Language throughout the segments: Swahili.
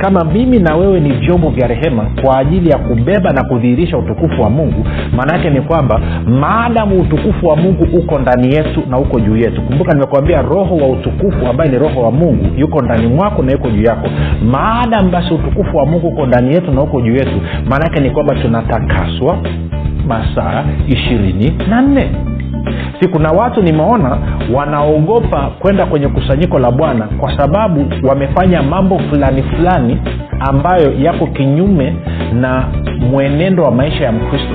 kama mimi na wewe ni vyombo vya rehema kwa ajili ya kubeba na kudhihirisha utukufu wa mungu maana yake ni kwamba maadamu utukufu wa mungu uko ndani yetu na uko juu yetu. Kumbuka nimekuambia roho wa utukufu ambaye ni roho wa mungu yuko ndani mwako na yuko juu yako. Maadamu basi utukufu wa mungu uko ndani yetu na uko juu yetu maana yake ni kwamba tunatakaswa masaa ishirini na nne si kuna watu nimeona wanaogopa kwenda kwenye kusanyiko la bwana kwa sababu wamefanya mambo fulani fulani ambayo yako kinyume na mwenendo wa maisha ya mkristo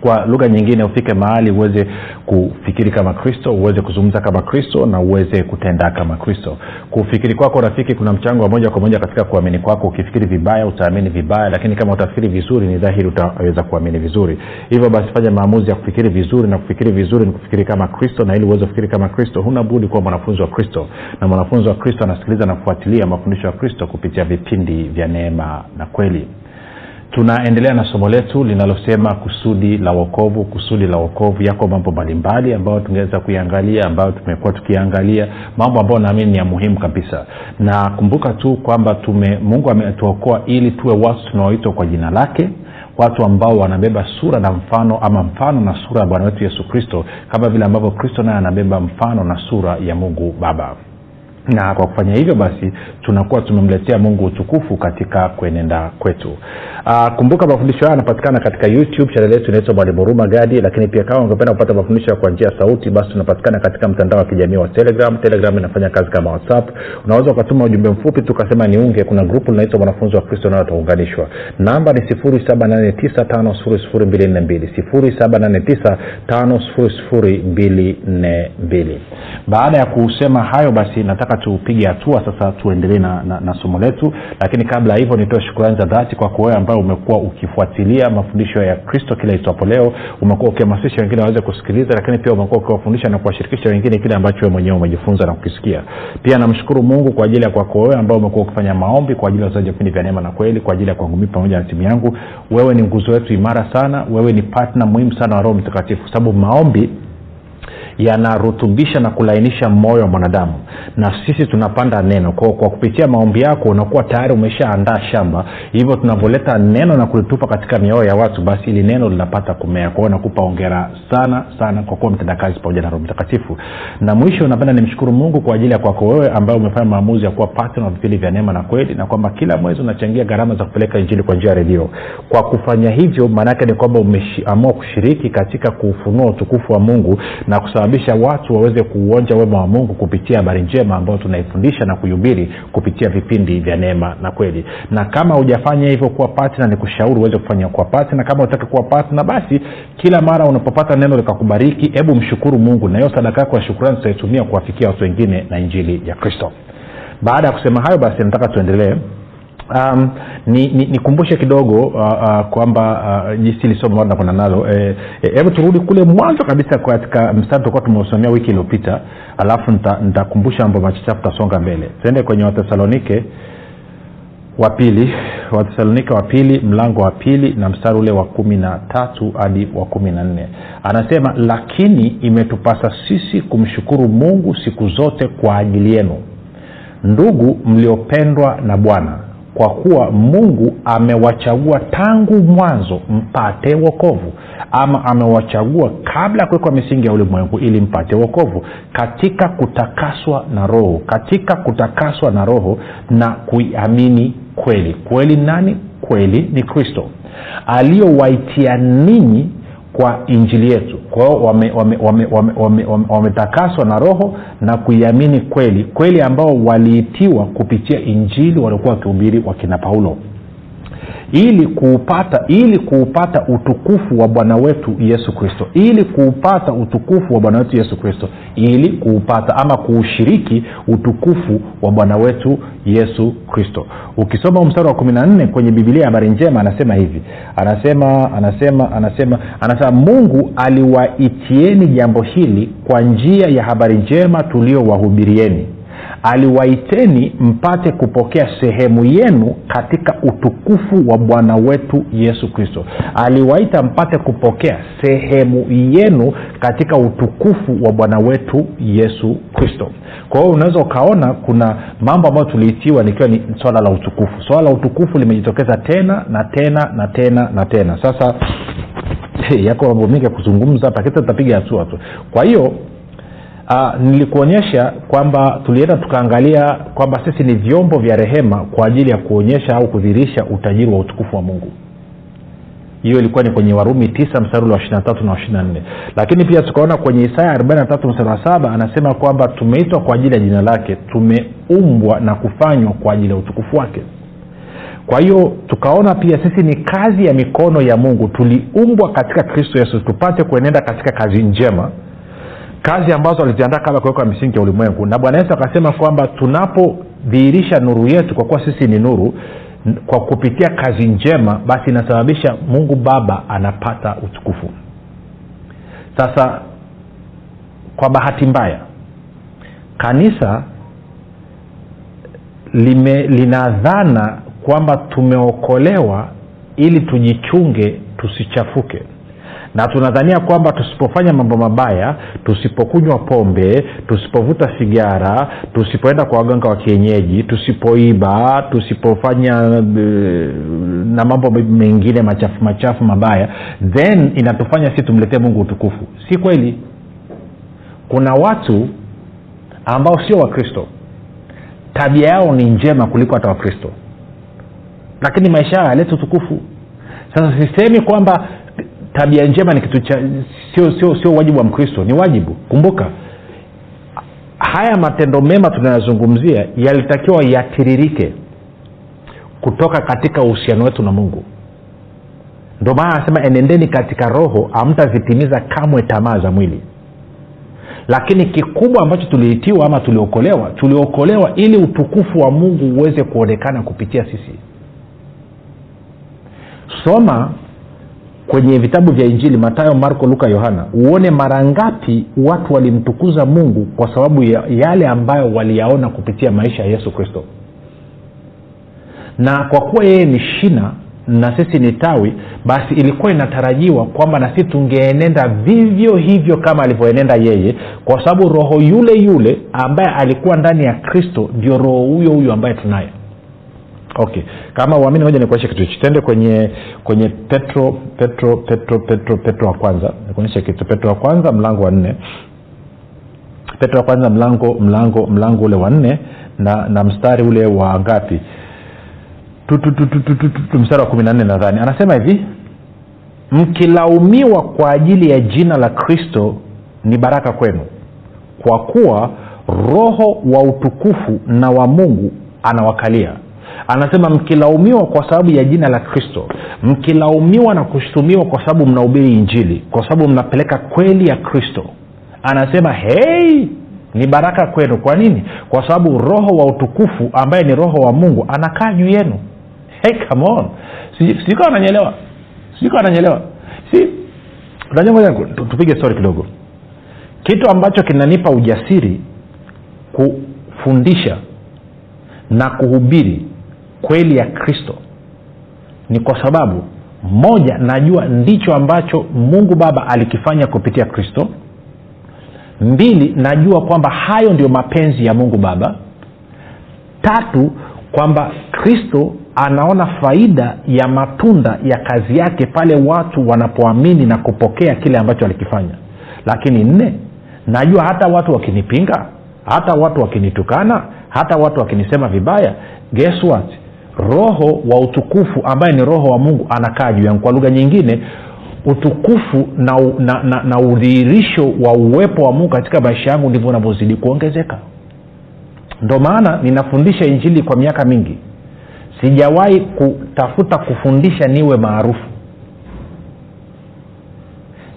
kwa lugha nyingine ufike mahali uweze kufikiri kama kristo uweze kuzungumza kama kristo na uweze kutenda kama kristo. Kufikiri kwako rafiki kuna mchango wa moja kwa moja katika kuamini kwako. Ukifikiri vibaya utaamini vibaya lakini kama utafikiri vizuri ni dhahiri utaweza kuamini vizuri. Hivyo basi fanya maamuzi ya kufikiri vizuri na kufikiri vizuri ni kufikiri kama kristo na ili uweze kufikiri kama kristo huna budi kuwa mwanafunzi wa kristo. Na mwanafunzi wa kristo anasikiliza na kufuatilia mafundisho ya kristo kupitia vipindi vya neema na kweli tunaendelea na somo letu linalosema kusudi la wokovu kusudi la wokovu. Yako mambo mbalimbali ambayo tungeweza kuiangalia ambayo tumekuwa tukiangalia mambo ambayo naamini ni ya muhimu kabisa. Na kumbuka tu kwamba mungu ametuokoa ili tuwe watu tunaoitwa kwa jina lake watu ambao wanabeba sura na mfano ama mfano na sura ya bwana wetu yesu kristo kama vile ambavyo kristo naye anabeba mfano na sura ya mungu baba na kwa kufanya hivyo basi tunakuwa tumemletea mungu utukufu katika kuenenda kwetu. Aa, kumbuka mafundisho haya yanapatikana katika youtube chanel yetu inaitwa mwalimu huruma gadi lakini pia kama ungependa kupata mafundisho kwa njia ya sauti basi tunapatikana katika mtandao wa kijamii wa telegram. Telegram inafanya kazi kama whatsapp. Unaweza ukatuma ujumbe mfupi tukasema niunge. Kuna grupu linaitwa mwanafunzi wa kristo nao tuunganishwa namba ni 789 baada ya kusema hayo basi nataka tupige hatua sasa tuendelee na, na, na somo letu. Lakini kabla ya hivyo nitoe shukurani za dhati kwako wewe ambayo umekuwa ukifuatilia mafundisho ya kristo kila itwapo leo. Umekuwa ukihamasisha wengine waweze kusikiliza lakini pia umekuwa ukiwafundisha na kuwashirikisha wengine kile ambacho wewe mwenyewe umejifunza na kukisikia. Pia namshukuru mungu kwa ajili ya kwako wewe ambao umekuwa ukifanya maombi kwa ajili ya uzaji vipindi vya neema na kweli kwa ajili ya kwangu mii pamoja na timu yangu. Wewe ni nguzo wetu imara sana. Wewe ni patna muhimu sana wa roho mtakatifu kwa sababu maombi yanarutubisha na kulainisha moyo wa mwanadamu. Na sisi tunapanda neno. Kwa, kwa kupitia maombi yako unakuwa tayari umeshaandaa shamba. Hivyo tunavyoleta neno na kulitupa katika mioyo ya watu basi ili neno linapata kumea. Kwao nakupa ongera sana sana kwa kuwa mtendakazi pamoja na roho mtakatifu. Na mwisho napenda nimshukuru mungu kwa ajili ya kwako wewe ambaye umefanya maamuzi ya kuwa patna vipindi vya neema na kweli na kwamba kila mwezi unachangia gharama za kupeleka injili kwa njia ya redio. Kwa kufanya hivyo maanaake ni kwamba umeamua kushiriki katika kuufunua utukufu wa mungu na kusababisha watu waweze kuuonja wema wa mungu kupitia habari njema ambayo tunaifundisha na kuihubiri kupitia vipindi vya neema na kweli. Na kama hujafanya hivyo kuwa patna ni kushauri uweze kufanya kuwa patna kama utaki kuwa patna basi kila mara unapopata neno likakubariki hebu mshukuru mungu. Na hiyo sadaka yako ya shukurani tutaitumia kuwafikia watu wengine na injili ya kristo. Baada ya kusema hayo basi nataka tuendelee um, nikumbushe ni, ni kidogo uh, uh, kwamba uh, jinsi lisomo ambalo nakwenda nalo hebu e, e, turudi kule mwanzo kabisa katika mstari tulikuwa tumeusomea wiki iliyopita alafu nitakumbusha mambo machache tutasonga mbele. Tuende kwenye wathesalonike wa pili wathesalonike wa pili mlango wa pili na mstari ule wa kumi na tatu hadi wa kumi na nne. Anasema lakini imetupasa sisi kumshukuru mungu siku zote kwa ajili yenu. Ndugu mliopendwa na bwana kwa kuwa mungu amewachagua tangu mwanzo mpate wokovu ama amewachagua kabla ya kuwekwa misingi ya ulimwengu ili mpate wokovu katika kutakaswa na roho katika kutakaswa na roho na kuiamini kweli. Kweli nani? Kweli ni kristo. Aliyowaitia ninyi kwa injili yetu. Kwa hiyo wametakaswa wame, wame, wame, wame, wame na roho na kuiamini kweli. Kweli ambao waliitiwa kupitia injili waliokuwa wakihubiri wakina paulo ili kuupata ili kuupata utukufu wa bwana wetu yesu kristo ili kuupata utukufu wa bwana wetu yesu kristo ili kuupata ama kuushiriki utukufu wa bwana wetu yesu kristo. Ukisoma mstari wa kumi na nne kwenye bibilia habari njema anasema hivi. Anasema anasema anasema anasema mungu aliwaitieni jambo hili kwa njia ya habari njema tuliowahubirieni aliwaiteni mpate kupokea sehemu yenu katika utukufu wa bwana wetu yesu kristo. Aliwaita mpate kupokea sehemu yenu katika utukufu wa bwana wetu yesu kristo. Kwa hiyo unaweza ukaona kuna mambo ambayo tuliitiwa nikiwa ni swala la utukufu. Swala la utukufu limejitokeza tena na tena na tena na tena. Sasa yako mambo mengi ya kuzungumza hapa. Tutapiga hatua tu. Kwa hiyo uh, nilikuonyesha kwamba tulienda tukaangalia kwamba sisi ni vyombo vya rehema kwa ajili ya kuonyesha au kudhihirisha utajiri wa utukufu wa mungu. Hiyo ilikuwa ni kwenye warumi 9 msarul wa ishirina tatu na wa ishirina nne. Lakini pia tukaona kwenye isaya arobaini na wa saba anasema kwamba tumeitwa kwa ajili ya jina lake tumeumbwa na kufanywa kwa ajili ya utukufu wake. Kwa hiyo tukaona pia sisi ni kazi ya mikono ya mungu. Tuliumbwa katika kristo yesu tupate kuenenda katika kazi njema kazi ambazo aliziandaa kabla kuwekwa misingi ya ulimwengu. Na bwana yesu akasema kwamba tunapodhihirisha nuru yetu kwa kuwa sisi ni nuru kwa kupitia kazi njema basi inasababisha mungu baba anapata utukufu. Sasa kwa bahati mbaya kanisa lime lina kwamba tumeokolewa ili tujichunge tusichafuke na tunadhania kwamba tusipofanya mambo mabaya tusipokunywa pombe tusipovuta sigara tusipoenda kwa waganga wa kienyeji tusipoiba tusipofanya uh, na mambo mengine machafu machafu mabaya then inatufanya si tumletee mungu utukufu. Si kweli? Kuna watu ambao sio wakristo. Tabia yao ni njema kuliko hata wakristo. Lakini maisha yao yaleta utukufu. Sasa sisemi kwamba tabia njema ni kitu cha sio sio sio wajibu wa mkristo ni wajibu. Kumbuka haya matendo mema tunayozungumzia yalitakiwa yatiririke kutoka katika uhusiano wetu na mungu. Ndio maana anasema enendeni katika roho amtazitimiza kamwe tamaa za mwili. Lakini kikubwa ambacho tuliitiwa ama tuliokolewa tuliokolewa ili utukufu wa mungu uweze kuonekana kupitia sisi. Soma kwenye vitabu vya injili matayo marko luka yohana uone mara ngapi watu walimtukuza mungu kwa sababu ya yale ambayo waliyaona kupitia maisha ya yesu kristo. Na kwa kuwa yeye ni shina na sisi ni tawi basi ilikuwa inatarajiwa kwamba na sisi tungeenenda vivyo hivyo kama alivyoenenda yeye kwa sababu roho yule yule ambaye alikuwa ndani ya kristo ndio roho huyo huyo ambaye tunaye okay. Kama uamini moja nikuonyeshe kitu hichi. Tende kwenye kwenye petro petro petro petro petro wa kwanza. Nikuonyeshe kitu. Petro wa kwanza mlango wa nne. Petro wa kwanza mlango mlango mlango ule wa nne na na mstari ule wa ngapi? Mstari wa kumi na nne nadhani. Anasema hivi mkilaumiwa kwa ajili ya jina la kristo ni baraka kwenu kwa kuwa roho wa utukufu na wa mungu anawakalia anasema mkilaumiwa kwa sababu ya jina la kristo mkilaumiwa na kushutumiwa kwa sababu mnahubiri injili kwa sababu mnapeleka kweli ya kristo. Anasema hei ni baraka kwenu. Kwa nini? Kwa sababu roho wa utukufu ambaye ni roho wa mungu anakaa juu yenu. Hey, come on. Sijui ananyelewa sijui ananyelewa si unajua tupige stori kidogo. Kitu ambacho kinanipa ujasiri kufundisha na kuhubiri kweli ya kristo. Ni kwa sababu moja najua ndicho ambacho mungu baba alikifanya kupitia kristo. Mbili najua kwamba hayo ndio mapenzi ya mungu baba. Tatu kwamba kristo anaona faida ya matunda ya kazi yake pale watu wanapoamini na kupokea kile ambacho alikifanya. Lakini nne najua hata watu wakinipinga hata watu wakinitukana hata watu wakinisema vibaya guess what roho wa utukufu ambaye ni roho wa mungu anakaa juu yangu. Kwa lugha nyingine utukufu na, na, na, na udhihirisho wa uwepo wa mungu katika maisha yangu ndivyo unavyozidi kuongezeka. Ndo maana ninafundisha injili kwa miaka mingi. Sijawahi kutafuta kufundisha niwe maarufu.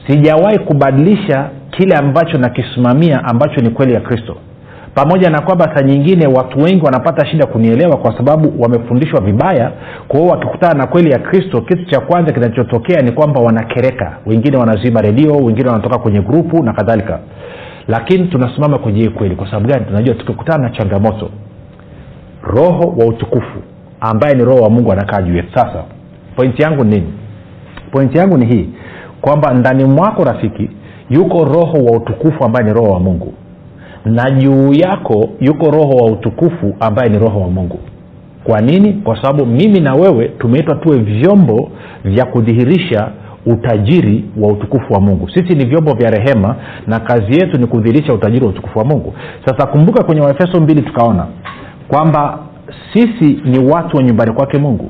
Sijawahi kubadilisha kile ambacho nakisimamia ambacho ni kweli ya kristo pamoja na kwamba saa nyingine watu wengi wanapata shida kunielewa kwa sababu wamefundishwa vibaya kwa hiyo wakikutana na kweli ya kristo kitu cha kwanza kinachotokea ni kwamba wanakereka. Wengine wanazima redio wengine wanatoka kwenye grupu na kadhalika. Lakini tunasimama kwenye hii kweli. Kwa sababu gani? Tunajua tukikutana na changamoto. Roho wa utukufu ambaye ni roho wa mungu anakaa juu yetu. Sasa pointi yangu ni nini? Pointi yangu ni hii kwamba ndani mwako rafiki yuko roho wa utukufu ambaye ni roho wa mungu na juu yako yuko roho wa utukufu ambaye ni roho wa mungu. Kwa nini? Kwa sababu mimi na wewe tumeitwa tuwe vyombo vya kudhihirisha utajiri wa utukufu wa mungu. Sisi ni vyombo vya rehema na kazi yetu ni kudhihirisha utajiri wa utukufu wa mungu. Sasa kumbuka kwenye waefeso mbili tukaona kwamba sisi ni watu wa nyumbani kwake mungu.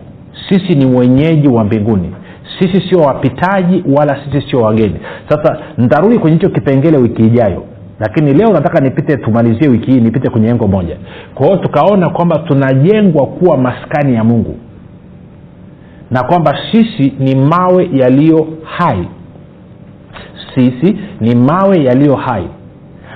Sisi ni wenyeji wa mbinguni. Sisi sio wapitaji wala sisi sio wageni. Sasa ntarudi kwenye hicho kipengele wiki ijayo lakini leo nataka nipite tumalizie wiki hii nipite kwenye engo moja. Kwa hiyo tukaona kwamba tunajengwa kuwa maskani ya mungu. Na kwamba sisi ni mawe yaliyo hai. Sisi ni mawe yaliyo hai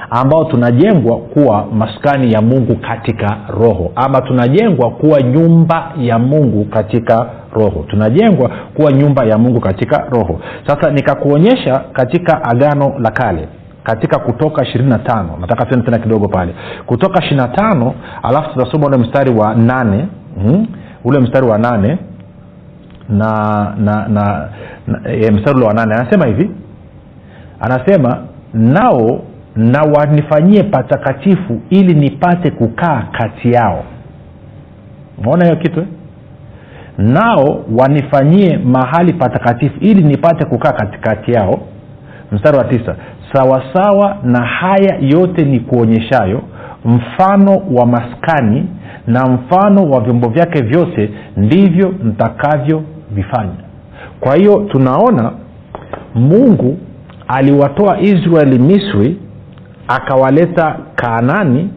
ambao tunajengwa kuwa maskani ya mungu katika roho. Ama tunajengwa kuwa nyumba ya mungu katika roho. Tunajengwa kuwa nyumba ya mungu katika roho. Sasa nikakuonyesha katika agano la kale katika kutoka ishirini na tano. Nataka tuende tena kidogo pale. Kutoka ishiri na tano alafu tutasoma ule mstari wa nane. Mm, ule mstari wa nane. Na na, na, na e, mstari ule wa nane. Anasema hivi. Anasema nao na wanifanyie patakatifu ili nipate kukaa kati yao. Maona hiyo kitu eh? nao wanifanyie mahali patakatifu ili nipate kukaa katikati yao. Mstari wa tisa sawasawa na haya yote ni kuonyeshayo mfano wa maskani na mfano wa vyombo vyake vyote ndivyo mtakavyovifanya. Kwa hiyo tunaona mungu aliwatoa israeli misri akawaleta kaanani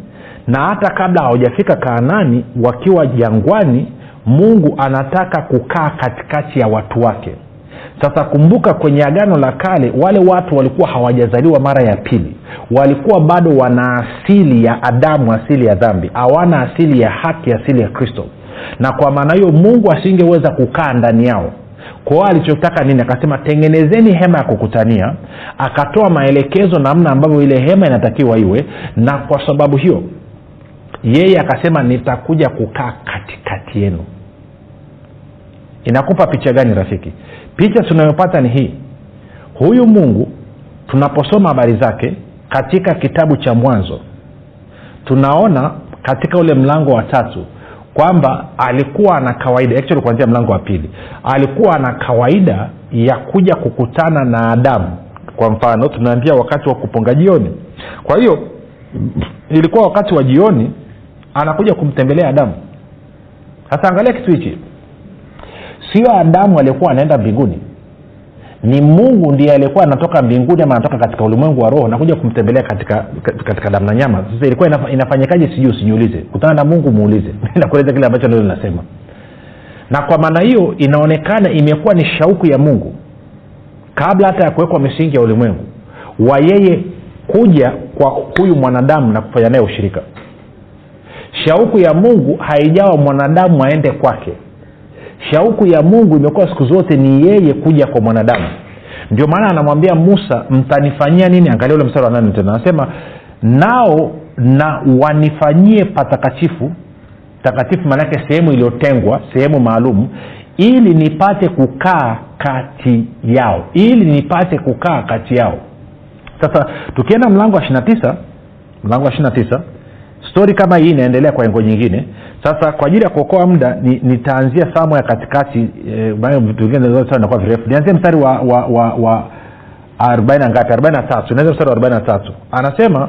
na hata kabla hawajafika kaanani wakiwa jangwani mungu anataka kukaa katikati ya watu wake sasa kumbuka kwenye agano la kale wale watu walikuwa hawajazaliwa mara ya pili. Walikuwa bado wana asili ya adamu asili ya dhambi. Hawana asili ya haki asili ya kristo. Na kwa maana hiyo mungu asingeweza kukaa ndani yao. Kwao alichotaka nini? Akasema tengenezeni hema ya kukutania. Akatoa maelekezo namna ambavyo ile hema inatakiwa iwe. Na kwa sababu hiyo yeye akasema nitakuja kukaa katikati yenu inakupa picha gani rafiki? Picha tunayopata ni hii. Huyu mungu tunaposoma habari zake katika kitabu cha mwanzo tunaona katika ule mlango wa tatu kwamba alikuwa ana kawaida kuanzia mlango wa pili alikuwa ana kawaida ya kuja kukutana na adamu. Kwa mfano tunaambia wakati wa kuponga jioni. Kwa hiyo ilikuwa wakati wa jioni anakuja kumtembelea adamu. Sasa angalia kitu hichi sio adamu aliyekuwa anaenda mbinguni. Ni mungu ndiye aliyekuwa anatoka mbinguni ama anatoka katika ulimwengu wa roho nakuja kumtembelea katika katika damu na nyama. Sasa ilikuwa inaf, inafanyikaje sijui usijiulize. Kutana na mungu muulize. Nakueleza kile ambacho ndio linasema. Na kwa maana hiyo inaonekana imekuwa ni shauku ya mungu kabla hata ya kuwekwa misingi ya ulimwengu wa yeye kuja kwa huyu mwanadamu na kufanya naye ushirika. Shauku ya mungu haijawa mwanadamu aende kwake shauku ya mungu imekuwa siku zote ni yeye kuja kwa mwanadamu. Ndio maana anamwambia musa mtanifanyia nini? Angalia ule mstari wa nane tena. Anasema nao na wanifanyie patakatifu takatifu maanake sehemu iliyotengwa sehemu maalum ili nipate kukaa kati yao. Ili nipate kukaa kati yao. Sasa tukienda mlango wa ishiri mlango wa ishiri tisa stori kama hii inaendelea kwa engo nyingine sasa kwa ajili ya kuokoa muda nitaanzia ni samo ya katikati eh, vitu vingine virefu. Nianzie mstari wa wa wa, wa arobaini ngapi? Arobaini na tatu. Naanzia mstari wa arobaini na tatu. Anasema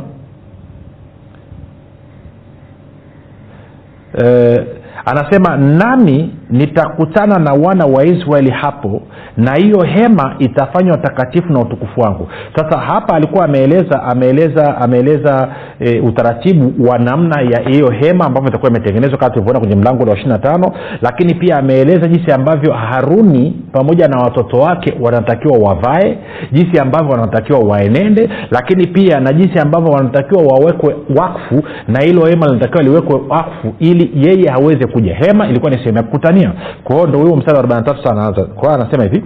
eh, anasema nami nitakutana na wana wa israeli hapo na hiyo hema itafanywa takatifu na utukufu wangu. Sasa hapa alikuwa ameeleza ameeleza ameeleza e, utaratibu wa namna ya hiyo hema ambavyo itakuwa imetengenezwa kama tulivyoona kwenye mlango wa ishiri na tano lakini pia ameeleza jinsi ambavyo haruni pamoja na watoto wake wanatakiwa wavae jinsi ambavyo wanatakiwa waenende lakini pia na jinsi ambavyo wanatakiwa wawekwe wakfu na hilo hema linatakiwa liwekwe wakfu ili yeye aweze kuja. Hema ilikuwa ni sehemu ya kukutania kwa hiyo ndo huo mstari wa 43 sasa anaanza kwa hiyo anasema hivi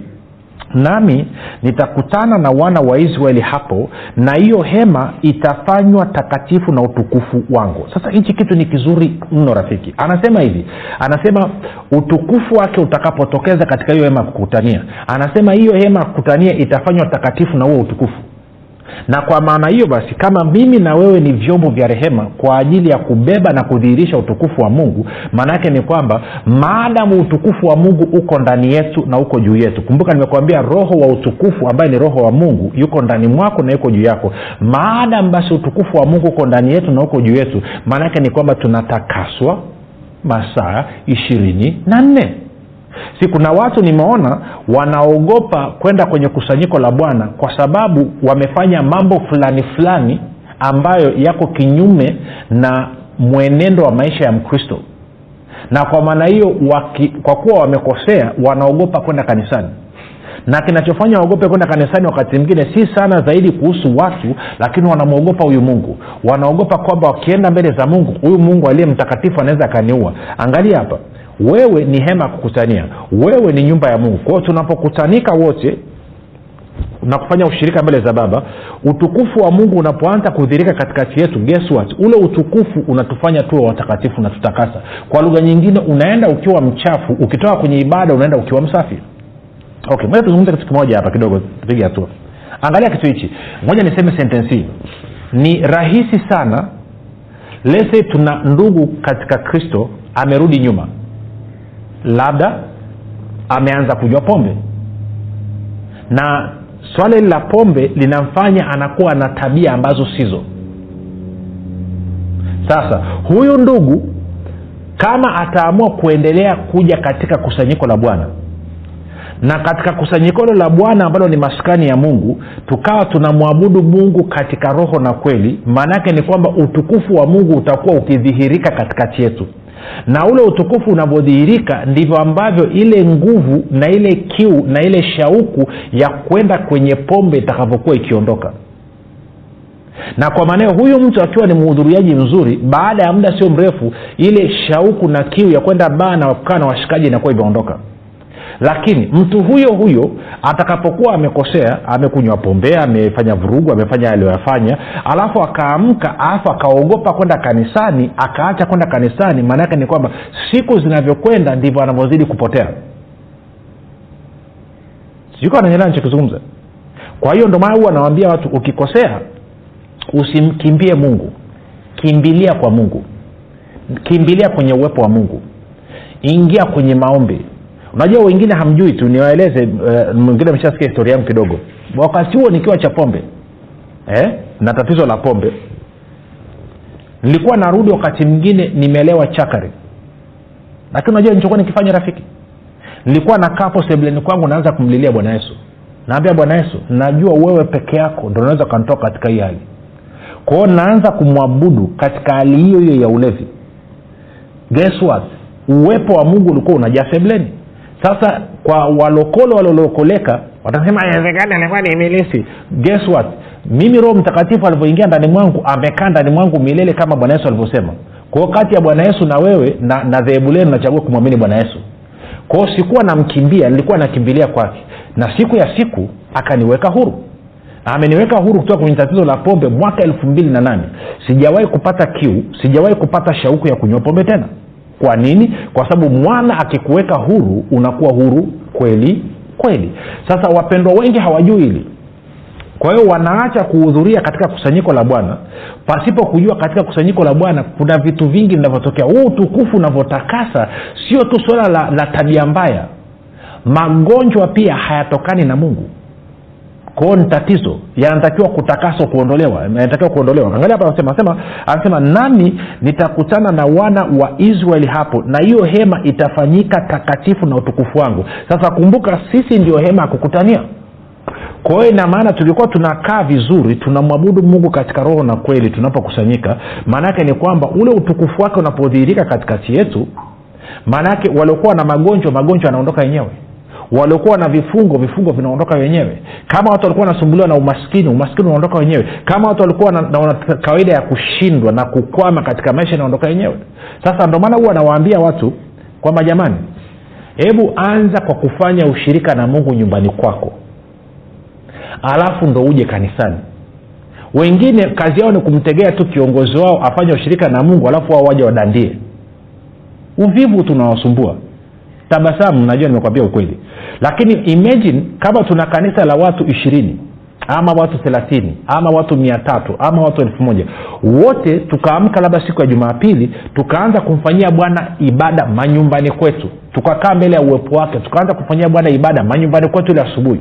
nami nitakutana na wana wa israeli hapo na hiyo hema itafanywa takatifu na utukufu wangu. Sasa hichi kitu ni kizuri mno rafiki. Anasema hivi anasema utukufu wake utakapotokeza katika hiyo hema ya kukutania. Anasema hiyo hema ya kukutania itafanywa takatifu na huo utukufu na kwa maana hiyo basi kama mimi na wewe ni vyombo vya rehema kwa ajili ya kubeba na kudhihirisha utukufu wa mungu maana yake ni kwamba maadamu utukufu wa mungu uko ndani yetu na uko juu yetu. Kumbuka nimekuambia roho wa utukufu ambaye ni roho wa mungu yuko ndani mwako na yuko juu yako. Maadamu basi utukufu wa mungu uko ndani yetu na uko juu yetu maana yake ni kwamba tunatakaswa masaa ishirini na nne si kuna watu nimeona wanaogopa kwenda kwenye kusanyiko la bwana kwa sababu wamefanya mambo fulani fulani ambayo yako kinyume na mwenendo wa maisha ya mkristo. Na kwa maana hiyo kwa kuwa wamekosea wanaogopa kwenda kanisani. Na kinachofanya waogope kwenda kanisani wakati mwingine si sana zaidi kuhusu watu lakini wanamwogopa huyu mungu. Wanaogopa kwamba wakienda mbele za mungu huyu mungu aliye mtakatifu anaweza akaniua. Angalia hapa wewe ni hema ya kukutania. Wewe ni nyumba ya mungu. Kwao tunapokutanika wote na kufanya ushirika mbele za baba utukufu wa mungu unapoanza kudhirika katikati yetu guess ule utukufu unatufanya tuwe watakatifu na tutakasa. Kwa lugha nyingine unaenda ukiwa mchafu ukitoka kwenye ibada unaenda ukiwa msafi. Okay tuzungumze kitu kimoja hapa kidogo tupige hatua. Angalia kitu hichi. Moja niseme sentensi ni rahisi sana. Lese tuna ndugu katika kristo amerudi nyuma labda ameanza kunywa pombe. Na swala hili la pombe linamfanya anakuwa na tabia ambazo sizo. Sasa huyu ndugu kama ataamua kuendelea kuja katika kusanyiko la bwana na katika kusanyiko hilo la bwana ambalo ni maskani ya mungu tukawa tunamwabudu mungu katika roho na kweli maana yake ni kwamba utukufu wa mungu utakuwa ukidhihirika katikati yetu na ule utukufu unavyodhihirika ndivyo ambavyo ile nguvu na ile kiu na ile shauku ya kwenda kwenye pombe itakavyokuwa ikiondoka. Na kwa maanao huyu mtu akiwa ni mhudhuriaji mzuri baada ya muda sio mrefu ile shauku na kiu ya kwenda baa na kukaa na washikaji inakuwa imeondoka lakini mtu huyo huyo atakapokuwa amekosea amekunywa pombe amefanya vurugu amefanya aliyoyafanya alafu akaamka alafu akaogopa kwenda kanisani akaacha kwenda kanisani maana yake ni kwamba siku zinavyokwenda ndivyo anavyozidi kupotea. Siko ananyelea nichokizungumza kwa hiyo ndomana huwa anawambia watu ukikosea usimkimbie mungu. Kimbilia kwa mungu. Kimbilia kwenye uwepo wa mungu. Ingia kwenye maombi unajua wengine hamjui tu niwaeleze uh, mwingine ameshasikia historia yangu kidogo. Wakati huo nikiwa cha pombe eh? na tatizo la pombe nilikuwa narudi wakati mwingine nimelewa chakari. Lakini unajua nichokuwa nikifanya rafiki? Nilikuwa nakaa sebleni kwangu naanza kumlilia bwana yesu. Naambia bwana yesu najua wewe peke yako ndo unaweza ukanitoka katika hii hali. Kwao naanza kumwabudu katika hali hiyo hiyo ya ulevi guess what? Uwepo wa mungu ulikuwa unajaa sebleni sasa kwa walokole waliolokoleka watasema awezekani alikuwa ni ibilisi. Guess what? Mimi roho mtakatifu alivyoingia ndani mwangu amekaa ndani mwangu milele kama bwana yesu alivyosema. Kwao kati ya bwana yesu na wewe na, na dhehebu lenu nachagua kumwamini bwana yesu. Kwao sikuwa namkimbia nilikuwa nakimbilia kwake. Na siku ya siku akaniweka huru. Ameniweka huru kutoka kwenye tatizo la pombe mwaka elfu mbili na nane. Sijawahi kupata kiu sijawahi kupata shauku ya kunywa pombe tena kwa nini? Kwa sababu mwana akikuweka huru unakuwa huru kweli kweli. Sasa wapendwa wengi hawajui hili. Kwa hiyo wanaacha kuhudhuria katika kusanyiko la bwana. Pasipo kujua katika kusanyiko la bwana kuna vitu vingi vinavyotokea. Huu utukufu unavyotakasa sio tu suala la, la tabia mbaya. Magonjwa pia hayatokani na mungu kwao ni tatizo. Yanatakiwa kutakaswa kuondolewa. Yanatakiwa kuondolewa. Angalia hapa anasema anasema anasema nami nitakutana na wana wa israeli hapo na hiyo hema itafanyika takatifu na utukufu wangu. Sasa kumbuka sisi ndio hema ya kukutania. Kwa hiyo ina maana tulikuwa tunakaa vizuri tunamwabudu mungu katika roho na kweli tunapokusanyika. Maanaake ni kwamba ule utukufu wake unapodhihirika katikati yetu maanaake waliokuwa na magonjwa magonjwa yanaondoka yenyewe waliokuwa na vifungo vifungo vinaondoka wenyewe. Kama watu walikuwa wanasumbuliwa na umaskini umaskini unaondoka wenyewe. Kama watu walikuwa na, na, kawaida ya kushindwa na kukwama katika maisha inaondoka wenyewe sasa ndio maana huwa anawaambia watu kwamba jamani hebu anza kwa kufanya ushirika na mungu nyumbani kwako. Alafu ndo uje kanisani. Wengine kazi yao ni kumtegea tu kiongozi wao afanye ushirika na mungu alafu wao waja wadandie. Uvivu tunawasumbua tabasamu najua nimekwambia ukweli lakini imagine kama tuna kanisa la watu ishirini ama watu thelathini ama watu mia tatu ama watu elfu moja. Wote tukaamka labda siku ya jumapili tukaanza kumfanyia bwana ibada manyumbani kwetu. Tukakaa mbele ya uwepo wake tukaanza kumfanyia bwana ibada manyumbani kwetu ile asubuhi.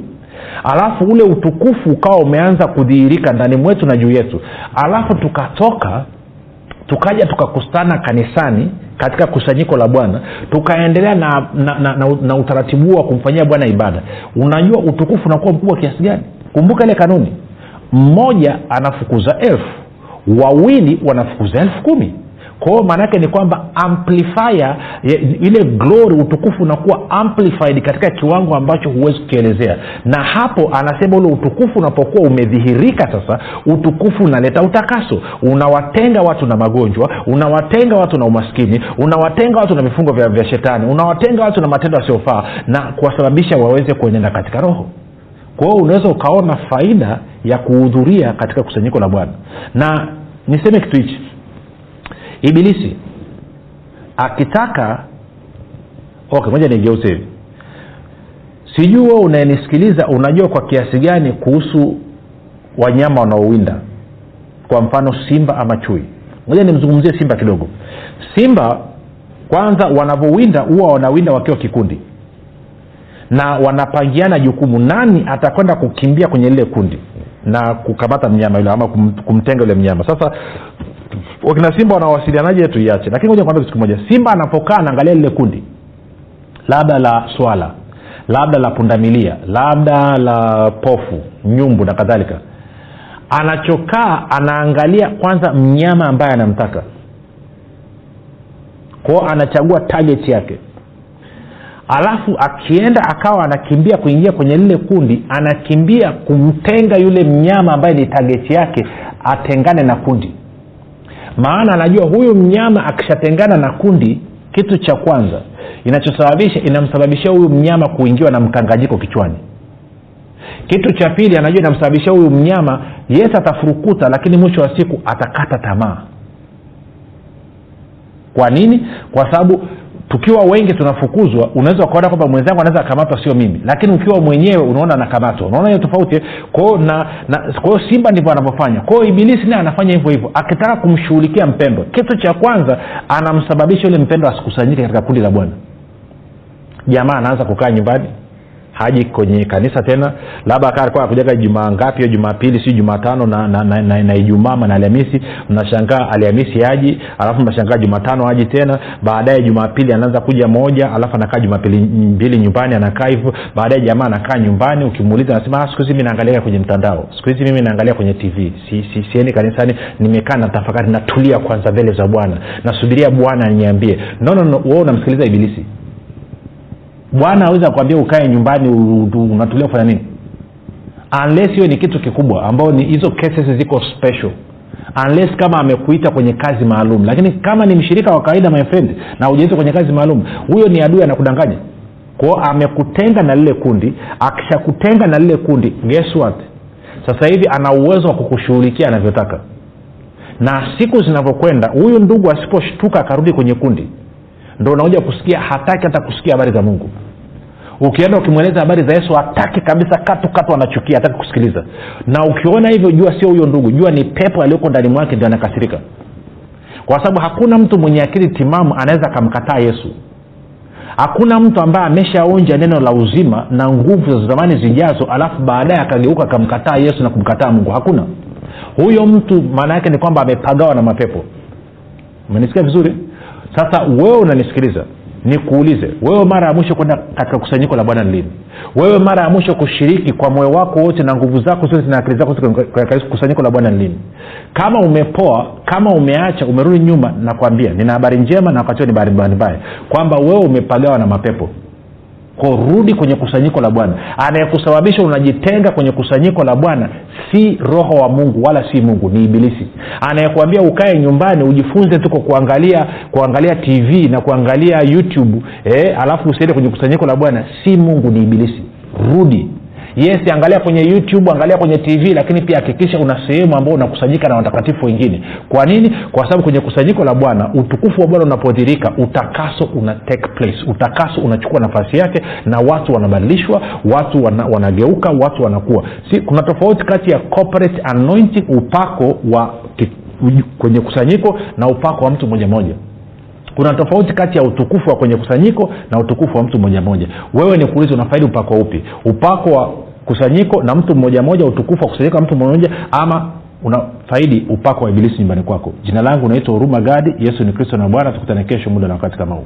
Alafu ule utukufu ukawa umeanza kudhihirika ndani mwetu na juu yetu. Alafu tukatoka tukaja tukakustana kanisani katika kusanyiko la bwana tukaendelea na, na, na, na, na utaratibu wa kumfanyia bwana ibada. Unajua utukufu unakuwa mkubwa kiasi gani? Kumbuka ile kanuni. Mmoja anafukuza elfu wawili wanafukuza elfu kumi kwao maanaake ni kwamba amplifier ile glory utukufu unakuwa amplified katika kiwango ambacho huwezi kukielezea na hapo anasema ule utukufu unapokuwa umedhihirika sasa utukufu unaleta utakaso. Unawatenga watu na magonjwa unawatenga watu na umaskini unawatenga watu na vifungo vya, vya shetani unawatenga watu na matendo yasiyofaa na kuwasababisha waweze kuenenda katika roho. Kwa hiyo unaweza ukaona faida ya kuhudhuria katika kusanyiko la bwana. Na niseme kitu hichi ibilisi. Akitaka okay moja nigeuze. Hivi sijui wewe unayenisikiliza unajua kwa kiasi gani kuhusu wanyama wanaowinda? Kwa mfano simba ama chui. Moja nimzungumzie simba kidogo. Simba kwanza wanavyowinda huwa wanawinda wakiwa kikundi. Na wanapangiana jukumu nani atakwenda kukimbia kwenye lile kundi na kukamata mnyama yule ama kumtenga yule mnyama? Sasa wakina simba wanawasilianaje tuiache lakini moja kitu kimoja. Simba anapokaa anaangalia lile kundi. Labda la swala labda la pundamilia labda la pofu nyumbu na kadhalika. Anachokaa anaangalia kwanza mnyama ambaye anamtaka. Kwao anachagua target yake. Alafu akienda akawa anakimbia kuingia kwenye lile kundi anakimbia kumtenga yule mnyama ambaye ni tageti yake atengane na kundi maana anajua huyu mnyama akishatengana na kundi kitu cha kwanza inachosababisha inamsababishia huyu mnyama kuingiwa na mkanganyiko kichwani. Kitu cha pili anajua inamsababishia huyu mnyama yes atafurukuta lakini mwisho wa siku atakata tamaa. Kwa nini? Kwa sababu tukiwa wengi tunafukuzwa unaweza ukaona kwamba mwenzangu anaweza akamatwa sio mimi. Lakini ukiwa mwenyewe unaona anakamatwa. Unaona hiyo tofauti kwao na, na kwao simba ndivyo anavyofanya kwao ibilisi naye anafanya hivyo hivyo. Akitaka kumshughulikia mpendwa kitu cha kwanza anamsababisha yule mpendwa asikusanyike katika kundi la bwana. Jamaa anaanza kukaa nyumbani haji kwenye kanisa tena. Labda akakuwa akujaga jumaa ngapi jumapili si jumatano na, na, na, na, na ijumaa na alhamisi. Mnashangaa alhamisi haji alafu mnashangaa jumatano haji tena. Baadaye jumapili anaanza kuja moja alafu anakaa jumapili mbili nyumbani anakaa hivyo. Baadaye jamaa anakaa nyumbani ukimuuliza anasema siku hizi mi naangalia kwenye mtandao. Siku hizi mimi naangalia kwenye tv si, si, siendi kanisani nimekaa na tafakari natulia kwanza mbele za bwana. Nasubiria bwana aniambie. No, no, no, unamsikiliza ibilisi bwana awezi akwambia ukae nyumbani unatulia kufanya nini? Unless hiyo ni kitu kikubwa ambao ni hizo cases ziko special. Unless kama amekuita kwenye kazi maalum. Lakini kama ni mshirika wa kawaida my friend na ujaitwa kwenye kazi maalum huyo ni adui anakudanganya kwao amekutenga na lile kundi. Akishakutenga na lile kundi guess what? Sasa hivi ana uwezo wa kukushughulikia anavyotaka. Na siku zinavyokwenda huyu ndugu asiposhtuka akarudi kwenye kundi ndo unakuja kusikia hataki hata kusikia habari za mungu. Ukienda ukimweleza habari za yesu hataki kabisa katu katu anachukia hataki kusikiliza. Na ukiona hivyo jua sio huyo ndugu jua ni pepo aliyoko ndani mwake ndio anakasirika. Kwa sababu hakuna mtu mwenye akili timamu anaweza akamkataa yesu. Hakuna mtu ambaye ameshaonja neno la uzima na nguvu za zamani zijazo alafu baadaye akageuka akamkataa yesu na kumkataa mungu. Hakuna. Huyo mtu maana yake ni kwamba amepagawa na mapepo. Umenisikia vizuri sasa wewe unanisikiliza nikuulize wewe mara ya mwisho kwenda katika kusanyiko la bwana ni lini? Wewe mara ya mwisho kushiriki kwa moyo wako wote na nguvu zako zote na akili zako kusanyiko la bwana ni lini? Kama umepoa kama umeacha umerudi nyuma nakwambia nina habari njema na wakati ni habari mbaya kwamba wewe umepagawa na mapepo. Ko rudi kwenye kusanyiko la bwana. Anayekusababisha unajitenga kwenye kusanyiko la bwana si roho wa mungu wala si mungu ni ibilisi. Anayekuambia ukae nyumbani ujifunze tu kwa kuangalia kuangalia tv na kuangalia youtube eh, alafu usiende kwenye kusanyiko la bwana si mungu ni ibilisi. Rudi yes angalia kwenye youtube angalia kwenye tv lakini pia hakikisha una sehemu ambao unakusanyika na watakatifu wengine. Kwa nini? Kwa sababu kwenye kusanyiko la bwana utukufu wa bwana unapodhirika utakaso una take place. Utakaso unachukua nafasi yake na watu wanabadilishwa watu wana, wanageuka watu wanakuwa si kuna tofauti kati ya corporate anointing upako wa kwenye kusanyiko na upako wa mtu moja moja kuna tofauti kati ya utukufu wa kwenye kusanyiko na utukufu wa mtu mmoja moja wewe ni kuuliza unafaidi upako upi? Upako wa kusanyiko na mtu mmoja moja utukufu wa kusanyiko na mtu mmoja ama unafaidi upako wa ibilisi nyumbani kwako? Jina langu unaitwa huruma gadi. Yesu ni kristo na bwana. Tukutane kesho muda na wakati kama huu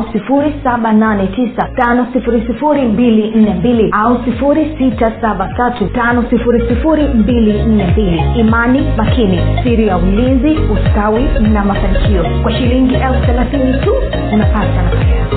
7895242 au 6735242 imani makini siri ya ulinzi ustawi na mafanikio. Kwa shilingi elfu thelathini tu unapata nakala yako